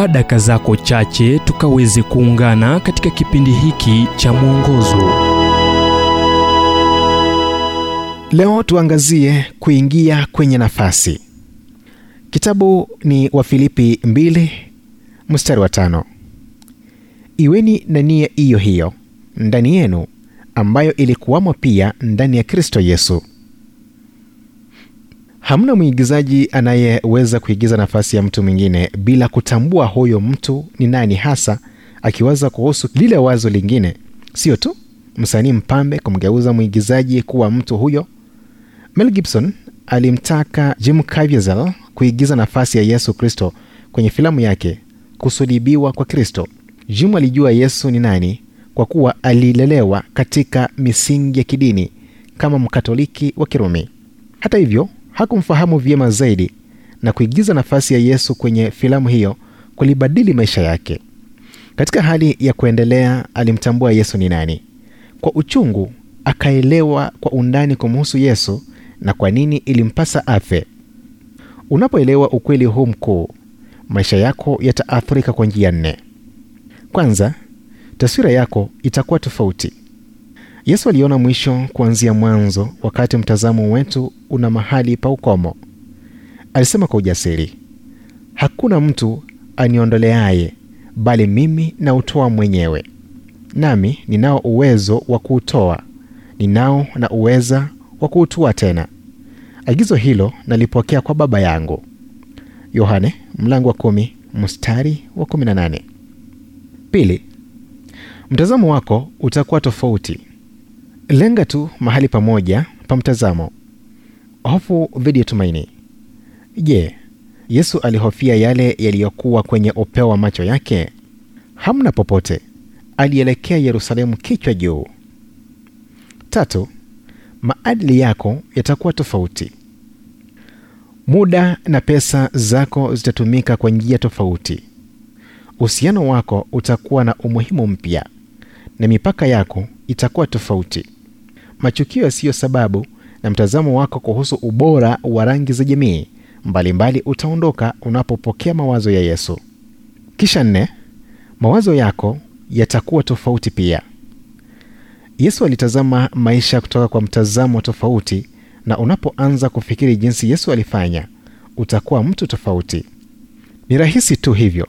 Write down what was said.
chukua daka zako chache tukaweze kuungana katika kipindi hiki cha mwongozo. Leo tuangazie kuingia kwenye nafasi. Kitabu ni wafilipi 2 mstari wa tano. Iweni na nia hiyo hiyo ndani yenu ambayo ilikuwamo pia ndani ya kristo yesu hamna mwigizaji anayeweza kuigiza nafasi ya mtu mwingine bila kutambua huyo mtu ni nani hasa akiwaza kuhusu lile wazo lingine. Sio tu msanii mpambe kumgeuza mwigizaji kuwa mtu huyo. Mel gibson alimtaka jim caviezel kuigiza nafasi ya yesu kristo kwenye filamu yake kusulibiwa kwa kristo. Jim alijua yesu ni nani kwa kuwa alilelewa katika misingi ya kidini kama mkatoliki wa kirumi. Hata hivyo hakumfahamu vyema zaidi na kuigiza nafasi ya yesu kwenye filamu hiyo kulibadili maisha yake. Katika hali ya kuendelea alimtambua yesu ni nani. Kwa uchungu akaelewa kwa undani kumhusu yesu na kwa nini ilimpasa afe. Unapoelewa ukweli huu mkuu maisha yako yataathirika kwa njia nne. Kwanza taswira yako itakuwa tofauti yesu aliona mwisho kuanzia mwanzo wakati mtazamo wetu una mahali pa ukomo. Alisema kwa ujasiri hakuna mtu aniondoleaye bali mimi nautoa mwenyewe. Nami ninao uwezo wa kuutoa ninao na uweza wa kuutua tena. Agizo hilo nalipokea kwa baba yangu. Yohane mlango wa kumi mstari wa kumi na nane. Pili mtazamo wako utakuwa tofauti lenga tu mahali pamoja pa mtazamo. Hofu dhidi ya tumaini. Je yesu alihofia yale yaliyokuwa kwenye upeo wa macho yake? Hamna popote. Alielekea yerusalemu kichwa juu. Tatu maadili yako yatakuwa tofauti. Muda na pesa zako zitatumika kwa njia tofauti. Uhusiano wako utakuwa na umuhimu mpya na mipaka yako itakuwa tofauti machukio yasiyo sababu na mtazamo wako kuhusu ubora wa rangi za jamii mbalimbali utaondoka unapopokea mawazo ya yesu. Kisha nne mawazo yako yatakuwa tofauti pia. Yesu alitazama maisha kutoka kwa mtazamo tofauti na unapoanza kufikiri jinsi yesu alifanya utakuwa mtu tofauti. Ni rahisi tu hivyo